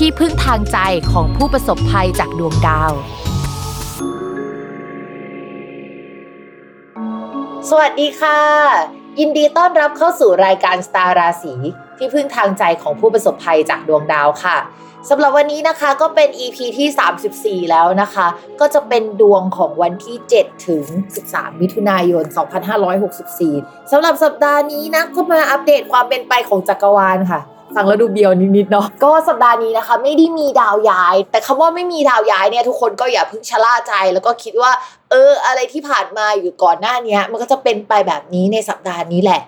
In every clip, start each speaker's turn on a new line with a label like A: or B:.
A: ที่พึ่งทางใจของผู้ประสบภัยจากดวงดาว สวัสดีค่ะ ยินดีต้อนรับเข้าสู่รายการสตาร์ราศีที่พึ่งทางใจของผู้ประสบภัยจากดวงดาวค่ะสำหรับวันนี้นะคะก็เป็น EP ที่ 34 แล้วนะคะ ก็จะเป็นดวงของวันที่ 7 ถึง 13 มิถุนายน 2564 สำหรับสัปดาห์นี้นะก็มาอัปเดตความเป็นไปของจักรวาลค่ะ ฟังแล้วดูเบียวนิดๆเนาะก็สัปดาห์นี้นะคะ ไม่ได้มีดาวย้าย แต่คำว่าไม่มีดาวย้ายเนี่ยทุกคนก็อย่าเพิ่งชะล่าใจ แล้วก็คิดว่า เออ อะไรที่ผ่านมาอยู่ก่อนหน้านี้มันก็จะเป็นไปแบบนี้ในสัปดาห์นี้แหละ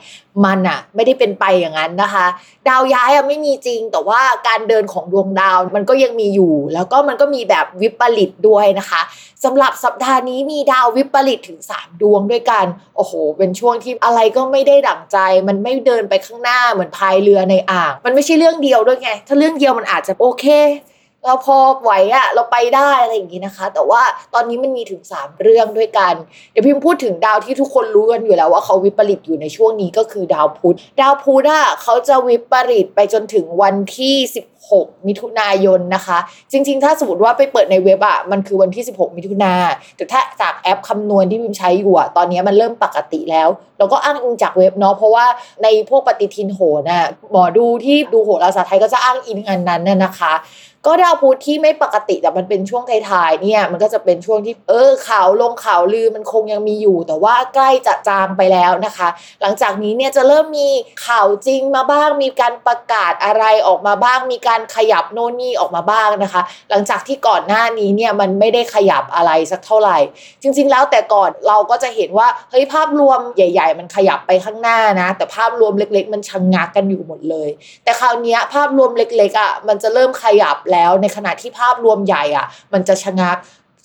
A: มันอะไม่ได้เป็นไปอย่างนั้นนะคะ ดาวย้ายอะไม่มีจริง แต่ว่าการเดินของดวงดาวมันก็ยังมีอยู่ แล้วก็มันก็มีแบบวิปริตด้วยนะคะ สำหรับสัปดาห์นี้มีดาววิปริตถึง 3 ดวงด้วยกัน โอ้โห เป็นช่วงที่อะไรก็ไม่ได้ดั่งใจ มันไม่เดินไปข้างหน้าเหมือนพายเรือในอ่าง มันไม่ใช่เรื่องเดียวด้วยไง ถ้าเรื่องเดียวมันอาจจะโอเค เราพอไหวอะเราไปได้อะไรอย่างนี้นะคะ แต่ว่าตอนนี้มันมีถึง 3 เรื่องด้วยกัน เดี๋ยวพิมพ์พูดถึงดาวที่ทุกคนรู้กันอยู่แล้วว่าเขาวิปริตอยู่ในช่วงนี้ก็คือดาวพุธ ดาวพุธอะเขาจะวิปริตไปจนถึงวันที่ 16 มิถุนายนนะคะ จริง ๆ ถ้าสมมติว่าไปเปิดในเว็บอะมันคือวันที่ 16 มิถุนาแต่ถ้าจากแอปคำนวณที่พิมใช้อยู่อะตอนนี้มันเริ่มปกติแล้วเราก็อ้างอิงจากเว็บเนาะเพราะว่าในพวกปฏิทินโหนะหมอดูที่ดูโหราศาสตร์ไทยก็จะอ้างอิงอันนั้นน่ะนะคะก็ดาวพุธที่ไม่ปกติแต่มันเป็นช่วงท้ายๆเนี่ยมันก็จะเป็นช่วงที่เออข่าวลงข่าวลือมันคงยังมีอยู่ แต่ว่าใกล้จะจางไปแล้วนะคะ หลังจากนี้เนี่ยจะเริ่มมีข่าวจริงมาบ้างมีการประกาศอะไรออกมาบ้างมีการขยับโน่นนี่ออกมาบ้างนะคะ หลังจากที่ก่อนหน้านี้เนี่ยมันไม่ได้ขยับอะไรสักเท่าไหร่ จริง ๆ แล้วแต่ก่อนเราก็จะเห็นว่าเฮ้ยภาพรวมใหญ่ ๆ มันขยับไปข้างหน้านะ แต่ภาพรวมเล็ก ๆ มันชะงงักกันอยู่หมดเลย แต่คราวนี้ภาพรวมเล็กๆอะมันจะเริ่มขยับแล้วแล้วในขณะที่ภาพรวมใหญ่อะ มันจะชะงัก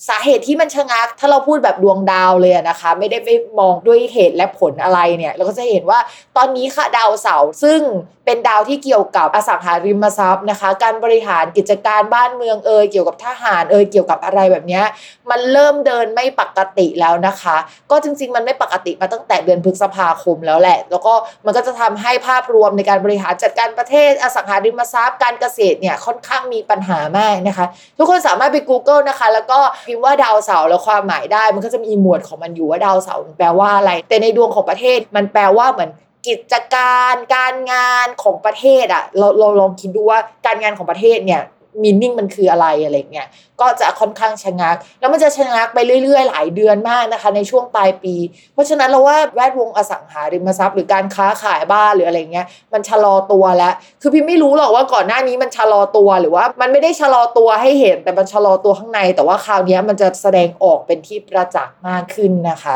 A: สาเหตุที่มันชะงัก ถ้าเราพูดแบบดวงดาวเลยนะคะ ไม่ได้ไปมองด้วยเหตุและผลอะไรเนี่ยเราก็จะเห็นว่าตอนนี้ค่ะดาวเสาร์ซึ่งเป็นดาวที่เกี่ยวกับอสังหาริมทรัพย์นะคะ การบริหารกิจการบ้านเมืองเอยเกี่ยวกับทหารเอยเกี่ยวกับอะไรแบบนี้มันเริ่มเดินไม่ปกติแล้วนะคะ ก็จริง ๆ มันไม่ปกติมาตั้งแต่เดือนพฤษภาคมแล้วแหละ แล้วก็มันก็จะทำให้ภาพรวมในการบริหารจัดการประเทศอสังหาริมทรัพย์ การเกษตรเนี่ยค่อนข้างมีปัญหามากนะคะ ทุกคนสามารถไป Google นะคะ แล้วก็พิมพ์ว่าดาวเสาร์แล้วความหมายได้ มันก็จะมีหมวดของมันอยู่ว่าดาวเสาร์แปลว่าอะไร แต่ในดวงของประเทศมันแปลว่าเหมือนกิจการการงานของประเทศอะเราเราลองคิดดูว่าการงานของประเทศเนี่ย มีนิ่งมันคืออะไรอะไรเงี้ยก็จะค่อนข้างชะงัก แล้วมันจะชะงักไปเรื่อย ๆ หลายเดือนมากนะคะ ในช่วงปลายปี เพราะฉะนั้นเราว่าแวดวงอสังหาริมทรัพย์หรือการค้าขายบ้านหรืออะไรเงี้ยมันชะลอตัวแล้วคือพี่ไม่รู้หรอกว่าก่อนหน้านี้มันชะลอตัวหรือว่า มันไม่ได้ชะลอตัวให้เห็นแต่มันชะลอตัวข้างใน แต่ว่าคราวนี้มันจะแสดงออกเป็นที่ประจักษ์มากขึ้นนะคะ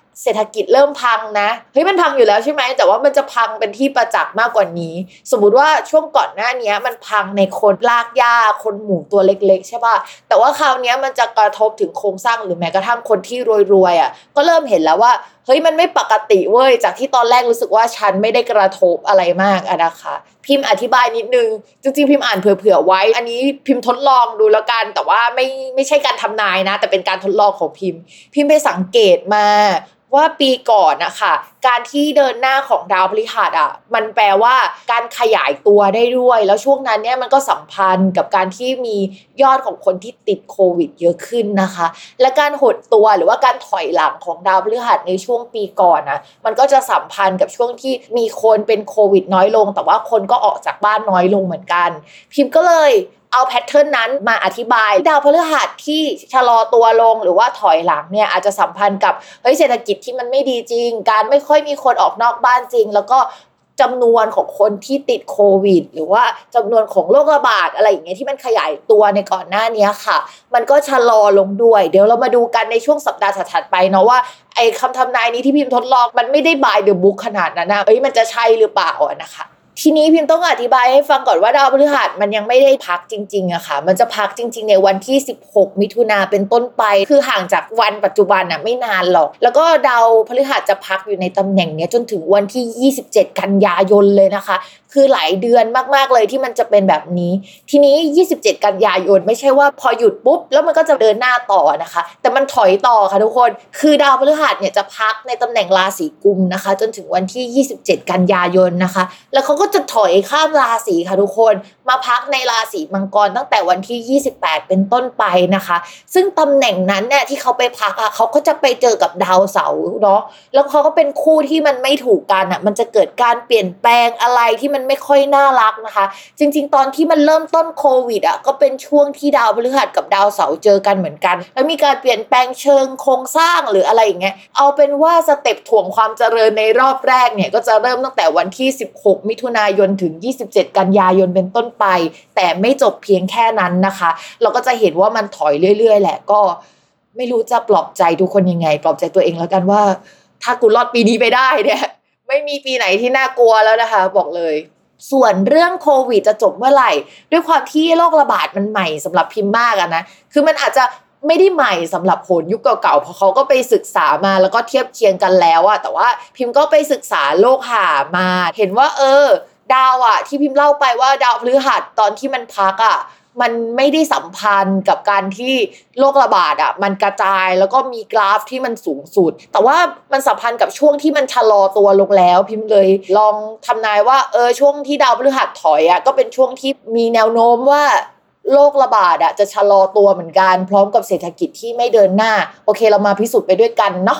A: เศรษฐกิจเริ่มพังนะเฮ้ยมันพังอยู่แล้วใช่ไหมแต่ว่ามันจะพังเป็นที่ประจักษ์มากกว่านี้ สมมติว่าช่วงก่อนหน้านี้มันพังในคนลากหญ้าคนหมู่ตัวเล็ก ๆ ใช่ป่ะแต่ว่าคราวนี้มันจะกระทบถึงโครงสร้างหรือแม้กระทั่งคนที่รวยๆอะก็เริ่มเห็นแล้วว่าเฮ้ยมันไม่ปกติเว้ยจากที่ตอนแรกรู้สึกว่าฉันไม่ได้กระทบอะไรมากอะนะคะ พิมพ์อธิบายนิดนึง จริงๆ พิมพ์อ่านเผื่อๆไว้ อันนี้พิมพ์ทดลองดูแล้วกัน แต่ว่าไม่ไม่ใช่การทำนายนะ แต่เป็นการทดลองของพิมพ์ พิมพ์ไปสังเกตมาว่าปีก่อนนะคะการที่เดินหน้าของดาวพฤหัสอะมันแปลว่าการขยายตัวได้ด้วย แล้วช่วงนั้นเนี่ยมันก็สัมพันธ์กับการที่มียอดของคนที่ติดโควิดเยอะขึ้นนะคะ และการหดตัวหรือว่าการถอยหลังของดาวพฤหัสในช่วงช่วงปีก่อนนะมันก็จะสัมพันธ์กับช่วงที่มีคนเป็นโควิดน้อยลง แต่ว่าคนก็ออกจากบ้านน้อยลงเหมือนกัน พิมพ์ก็เลยเอาแพทเทิร์นนั้นมาอธิบาย ดาวพฤหัสที่ชะลอตัวลงหรือว่าถอยหลังเนี่ยอาจจะสัมพันธ์กับเฮ้ยเศรษฐกิจที่มันไม่ดีจริง การไม่ค่อยมีคนออกนอกบ้านจริง แล้วก็ จำนวนของคนที่ติดโควิด หรือว่าจำนวนของโรคระบาดอะไรอย่างเงี้ยที่มันขยายตัวในก่อนหน้านี้ค่ะ มันก็ชะลอลงด้วย เดี๋ยวเรามาดูกันในช่วงสัปดาห์ถัดไปเนาะว่าไอ้คำทำนายนี้ที่พิมพ์ทดลองมันไม่ได้บายเดอะบุ๊กขนาดนั้นนะเอ้ยมันจะใช่หรือเปล่านะคะ ทีนี้พิมพ์ต้องอธิบายให้ฟังก่อนว่าดาวพฤหัสมันยังไม่ได้พักจริงๆอะค่ะ มันจะพักจริง ๆ ในวันที่ 16 มิถุนาเป็นต้นไป คือห่างจากวันปัจจุบันอะไม่นานหรอก แล้วก็ดาวพฤหัสจะพักอยู่ในตำแหน่งนี้จนถึงวันที่ 27 กันยายนเลยนะคะ คือหลายเดือนมากๆเลยที่มันจะเป็นแบบนี้ ทีนี้ 27 กันยายนไม่ใช่ว่าพอหยุดปุ๊บ แล้วมันก็จะเดินหน้าต่อนะคะ แต่มันถอยต่อค่ะทุกคน คือดาวพฤหัสเนี่ยจะพักในตำแหน่งราศีกุมนะคะ จนถึงวันที่ 27 กันยายนนะคะ แล้วเขาก็จะถอยข้ามราศีค่ะทุกคนมาพักในราศีมังกรตั้งแต่วันที่ 28 เป็นต้นไปนะคะ ซึ่งตำแหน่งนั้นเนี่ยที่เขาไปพักอะเขาก็จะไปเจอกับดาวเสาร์เนาะแล้วเขาก็เป็นคู่ที่มันไม่ถูกกันอะมันจะเกิดการเปลี่ยนแปลงอะไรที่มันไม่ค่อยน่ารักนะคะ จริง ๆ ตอนที่มันเริ่มต้นโควิดอะก็เป็นช่วงที่ดาวพฤหัสกับดาวเสาร์เจอกันเหมือนกัน แล้วมีการเปลี่ยนแปลงเชิงโครงสร้างหรืออะไรอย่างเงี้ยเอาเป็นว่าสเต็ปถ่วงความเจริญในรอบแรกเนี่ยก็จะเริ่มตั้งแต่วันที่ 16 มิถุนายนถึง 27 กันยายนเป็นต้นไป แต่ไม่จบเพียงแค่นั้นนะคะ เราก็จะเห็นว่ามันถอยเรื่อย ๆ แหละก็ไม่รู้จะปลอบใจทุกคนยังไง ปลอบใจตัวเองแล้วกันว่า ถ้ากูรอดปีนี้ไปได้เนี่ย ไม่มีปีไหนที่น่ากลัวแล้วนะคะ บอกเลย ส่วนเรื่องโควิดจะจบเมื่อไหร่ ด้วยความที่โรคระบาดมันใหม่สำหรับพิมพ์มากอะนะคือมันอาจจะไม่ได้ใหม่สำหรับโหนยุคเก่าๆ เพราะเขาก็ไปศึกษามาแล้วก็เทียบเคียงกันแล้วอะแต่ว่าพิมพ์ก็ไปศึกษาโลกหามา เห็นว่า เออ ดาวอะที่พิมพ์เล่าไปว่าดาวพฤหัสตอนที่มันพักอะ มันไม่ได้สัมพันธ์กับการที่โรคระบาดอะมันกระจายแล้วก็มีกราฟที่มันสูงสุด แต่ว่ามันสัมพันธ์กับช่วงที่มันชะลอตัวลงแล้ว พิมพ์เลยลองทำนายว่าเออช่วงที่ดาวพฤหัสถอยอะก็เป็นช่วงที่มีแนวโน้มว่าโรคระบาดอะจะชะลอตัวเหมือนกัน พร้อมกับเศรษฐกิจที่ไม่เดินหน้า โอเคเรามาพิสูจน์ไปด้วยกันเนาะ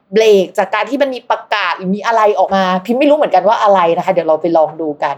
A: เบรกจากการที่มันมีประกาศหรือมีอะไรออกมา พิมพ์ไม่รู้เหมือนกันว่าอะไรนะคะ เดี๋ยวเราไปลองดูกัน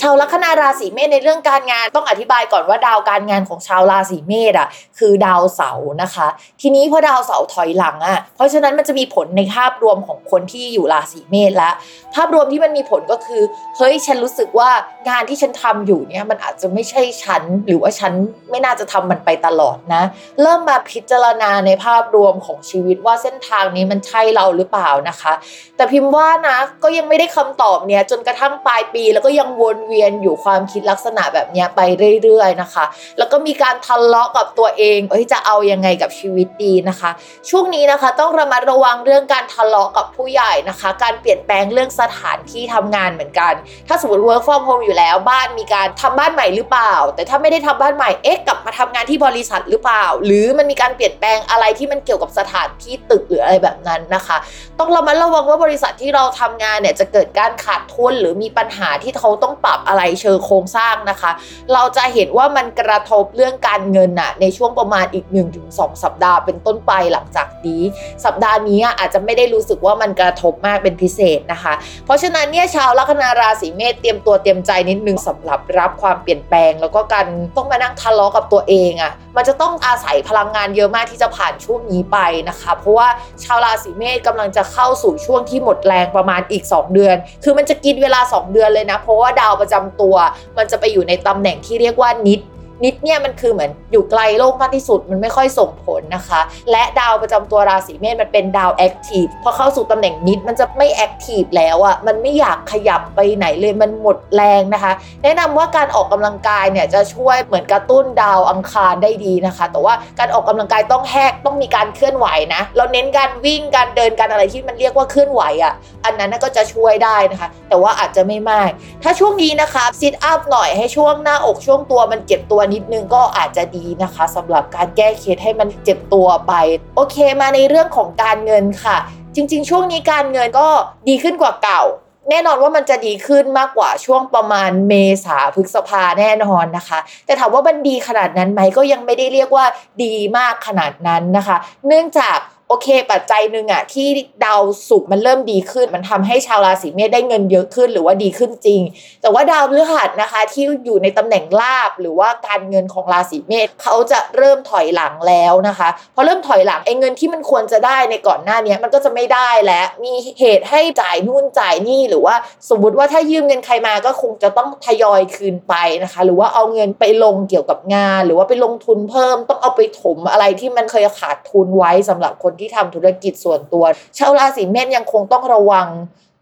A: ชาวลัคนาราศีเมษในเรื่องการงานต้องอธิบายก่อนว่าดาวการงานของชาวราศีเมษอะคือดาวเสาร์นะคะ ทีนี้พอดาวเสาร์ถอยหลังอะเพราะฉะนั้นมันจะมีผลในภาพรวมของคนที่อยู่ราศีเมษแล้วภาพรวมที่มันมีผลก็คือเฮ้ยฉันรู้สึกว่างานที่ฉันทำอยู่เนี่ยมันอาจจะไม่ใช่ฉันหรือว่าฉันไม่น่าจะทำมันไปตลอดนะ เริ่มมาพิจารณาในภาพรวมของชีวิตว่าเส้นทางนี้มันใช่เราหรือเปล่านะคะ แต่พิมพ์ว่านะก็ยังไม่ได้คำตอบเนี่ยจนกระทั่งปลายปีแล้วก็ยังวนเวียนอยู่ความคิดลักษณะแบบนี้ไปเรื่อยๆนะคะ แล้วก็มีการทะเลาะกับตัวเองเอ้ยจะเอายังไงกับชีวิตดีนะคะ ช่วงนี้นะคะต้องระมัดระวังเรื่องการทะเลาะกับผู้ใหญ่นะคะ การเปลี่ยนแปลงเรื่องสถานที่ทำงานเหมือนกัน ถ้าสมมติ work from home อยู่แล้วบ้านมีการทำบ้านใหม่หรือเปล่า แต่ถ้าไม่ได้ทำบ้านใหม่เอ๊ะกลับมาทำงานที่บริษัทหรือเปล่า หรือมันมีการเปลี่ยนแปลงอะไรที่มันเกี่ยวกับสถานที่ตึกหรืออะไรแบบนั้นนะคะ ต้องระมัดระวังว่าบริษัทที่เราทำงานเนี่ยจะเกิดการขาดทุนหรือมีปัญหาที่เขาต้องปรับอะไรเชิงโครงสร้างนะคะ เราจะเห็นว่ามันกระทบเรื่องการเงินน่ะในช่วงประมาณอีก 1-2 สัปดาห์เป็นต้นไปหลังจากนี้ สัปดาห์นี้อาจจะไม่ได้รู้สึกว่ามันกระทบมากเป็นพิเศษนะคะ เพราะฉะนั้นเนี่ยชาวลัคนาราศีเมษเตรียมตัวเตรียมใจนิดนึงสำหรับรับความเปลี่ยนแปลง แล้วก็การต้องมานั่งทะเลาะกับตัวเองอะ่ะมันจะต้องอาศัยพลังงานเยอะมากที่จะผ่านช่วงนี้ไปนะคะ เพราะว่าชาวราศีเมษกำลังจะเข้าสู่ช่วงที่หมดแรงประมาณอีก 2 เดือน คือมันจะกินเวลา 2 เดือนเลยนะ เพราะว่าดาวประจำตัว มันจะไปอยู่ในตำแหน่งที่เรียกว่านิด นิดเนี่ยมันคือเหมือนอยู่ไกลโลกมากที่สุดมันไม่ค่อยส่งผลนะคะ และดาวประจำตัวราศีเมษมันเป็นดาวแอคทีฟพอเข้าสู่ตำแหน่งนิดมันจะไม่แอคทีฟแล้วอะ่ะมันไม่อยากขยับไปไหนเลยมันหมดแรงนะคะ แนะนำว่าการออกกำลังกายเนี่ยจะช่วยเหมือนกระตุ้นดาวอังคารได้ดีนะคะ แต่ว่าการออกกำลังกายต้องแหกต้องมีการเคลื่อนไหวนะ เราเน้นการวิ่งการเดินการอะไรที่มันเรียกว่าเคลื่อนไหวอะ่ะอันนั้นก็จะช่วยได้นะคะ แต่ว่าอาจจะไม่มาก ถ้าช่วงนี้นะคะซิทอัพหน่อยให้ช่วงหน้าอกช่วงตัวมันเจ็บตัวนิดนึงก็อาจจะดีนะคะสำหรับการแก้เคสให้มันเจ็บตัวไป โอเคมาในเรื่องของการเงินค่ะ จริง ๆ ช่วงนี้การเงินก็ดีขึ้นกว่าเก่า แน่นอนว่ามันจะดีขึ้นมากกว่าช่วงประมาณเมษาพฤษภาแน่นอนนะคะ แต่ถามว่ามันดีขนาดนั้นไหมก็ยังไม่ได้เรียกว่าดีมากขนาดนั้นนะคะ เนื่องจาก โอเค ปัจจัยหนึ่งอะที่ดาวศุกร์มันเริ่มดีขึ้น มันทำให้ชาวราศีเมษได้เงินเยอะขึ้นหรือว่าดีขึ้นจริง แต่ว่าดาวพฤหัสนะคะ ที่อยู่ในตำแหน่งลาบหรือว่าการเงินของราศีเมษเขาจะเริ่มถอยหลังแล้วนะคะพอเริ่มถอยหลังไอ้เงินที่มันควรจะได้ในก่อนหน้านี้มันก็จะไม่ได้แล้วมีเหตุให้จ่ายนู่นจ่ายนี่หรือว่าสมมติว่าถ้ายืมเงินใครมาก็คงจะต้องทยอยคืนไปนะคะ หรือว่าเอาเงินไปลงเกี่ยวกับงาน หรือว่าไปลงทุนเพิ่มต้องเอาไปถมอะไรที่มันเคยขาดทุนไว้สำหรับคนที่ทำธุรกิจส่วนตัว ชาวราศีเมษยังคงต้องระวัง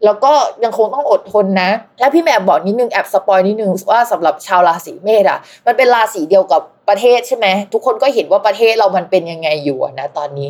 A: แล้วก็ยังคงต้องอดทนนะ และพี่แม่บอกนิดนึงแอบสปอยนิดนึงว่าสำหรับชาวราศีเมษอะ มันเป็นราศีเดียวกับประเทศใช่ไหมทุกคนก็เห็นว่าประเทศเรามันเป็นยังไงอยู่นะตอนนี้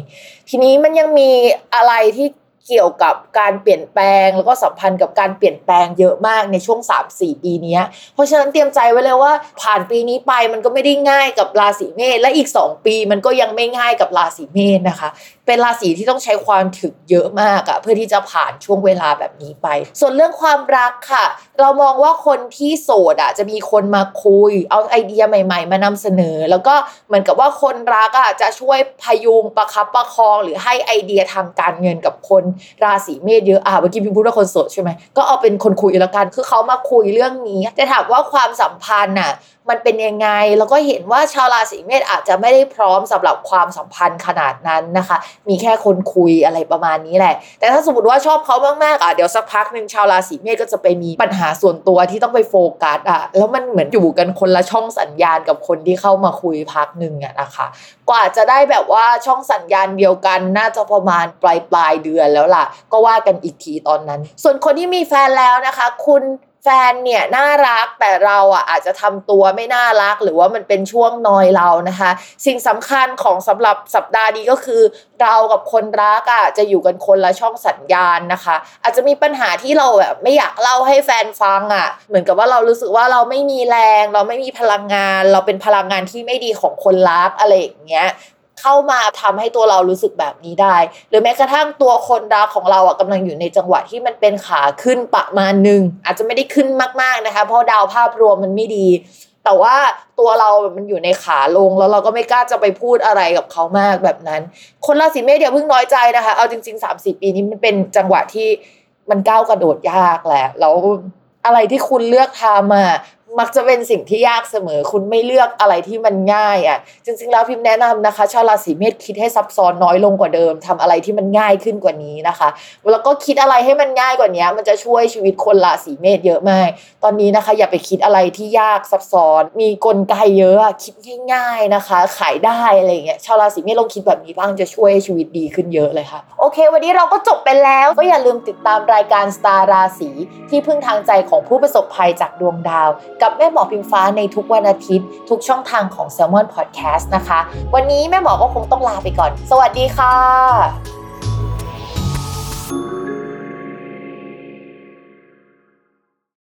A: ทีนี้มันยังมีอะไรที่เกี่ยวกับการเปลี่ยนแปลงแล้วก็สัมพันธ์กับการเปลี่ยนแปลงเยอะมากในช่วง 3-4 ปีนี้ เพราะฉะนั้นเตรียมใจไว้เลยว่าผ่านปีนี้ไปมันก็ไม่ได้ง่ายกับราศีเมษและอีก 2 ปีมันก็ยังไม่ง่ายกับราศีเมษนะคะ เป็นราศีที่ต้องใช้ความถึกเยอะมากอะเพื่อที่จะผ่านช่วงเวลาแบบนี้ไป ส่วนเรื่องความรักค่ะ เรามองว่าคนที่โสดอะจะมีคนมาคุย เอาไอเดียใหม่ ๆ มานำเสนอ แล้วก็เหมือนกับว่าคนรักอะจะช่วยพยุงประคับประคอง หรือให้ไอเดียทางการเงินกับคนราศีเมษเยอะอะเมื่อกี้พี่พูดว่าคนโสดใช่ไหมก็เอาเป็นคนคุยแล้วกันคือเขามาคุยเรื่องนี้แต่ถามว่าความสัมพันธ์น่ะ มันเป็นยังไง แล้วก็เห็นว่าชาวราศีเมษอาจจะไม่ได้พร้อมสำหรับความสัมพันธ์ขนาดนั้นนะคะ มีแค่คนคุยอะไรประมาณนี้แหละ แต่ถ้าสมมติว่าชอบเขามากๆอะเดี๋ยวสักพักหนึ่งชาวราศีเมษก็จะไปมีปัญหาส่วนตัวที่ต้องไปโฟกัสอะแล้วมันเหมือนอยู่กันคนละช่องสัญญาณกับคนที่เข้ามาคุยพักหนึ่งอะนะคะ กว่าจะได้แบบว่าช่องสัญญาณเดียวกันน่าจะประมาณปลายปลายเดือนแล้วล่ะ ก็ว่ากันอีกทีตอนนั้น ส่วนคนที่มีแฟนแล้วนะคะ คุณ แฟนเนี่ยน่ารักแต่เราอะอาจจะทำตัวไม่น่ารัก หรือว่ามันเป็นช่วงนอยเรานะคะ สิ่งสำคัญของสำหรับสัปดาห์นี้ก็คือ เรากับคนรักอะจะอยู่กันคนละช่องสัญญาณนะคะ อาจจะมีปัญหาที่เราแบบไม่อยากเล่าให้แฟนฟังอะ เหมือนกับว่าเรารู้สึกว่าเราไม่มีแรง เราไม่มีพลังงาน เราเป็นพลังงานที่ไม่ดีของคนรักอะไรอย่างเงี้ย เข้ามาทำให้ตัวเรารู้สึกแบบนี้ได้ หรือแม้กระทั่งตัวคนรักของเราอะกำลังอยู่ในจังหวะที่มันเป็นขาขึ้นประมาณหนึ่งอาจจะไม่ได้ขึ้นมากๆนะคะ เพราะดาวภาพรวมมันไม่ดี แต่ว่าตัวเรามันอยู่ในขาลงแล้วเราก็ไม่กล้าจะไปพูดอะไรกับเขามากแบบนั้น คนราศีเมษอย่าเพิ่งน้อยใจนะคะ เอาจริงๆ3ามสี่ปีนี้มันเป็นจังหวะที่มันก้าวกระโดดยากแหละแล้วอะไรที่คุณเลือกทำอะ มักจะเป็นสิ่งที่ยากเสมอ คุณไม่เลือกอะไรที่มันง่ายอะ จริงๆ แล้วพิมพ์แนะนำนะคะ ชาวราศีเมษคิดให้ซับซ้อนน้อยลงกว่าเดิมทำอะไรที่มันง่ายขึ้นกว่านี้นะคะ แล้วก็คิดอะไรให้มันง่ายกว่านี้มันจะช่วยชีวิตคนราศีเมษเยอะมาก ตอนนี้นะคะ อย่าไปคิดอะไรที่ยากซับซ้อน มีกลไกเยอะคิดง่ายๆนะคะ ขายได้อะไรเงี้ย ชาวราศีเมษลองคิดแบบนี้บ้างจะช่วยชีวิตดีขึ้นเยอะเลยค่ะ โอเค วันนี้เราก็จบไปแล้ว ก็อย่าลืมติดตามรายการสตาร์ราศีที่พึ่งทางใจของผู้ประสบภัยจากดวงดาวกกับแม่หมอพิมฟ้าในทุกวันอาทิตย์ ทุกช่องทางของ s ซ l m o n Podcast นะคะ วันนี้แม่หมอก็คงต้องลาไปก่อน สวัสดีค่ะ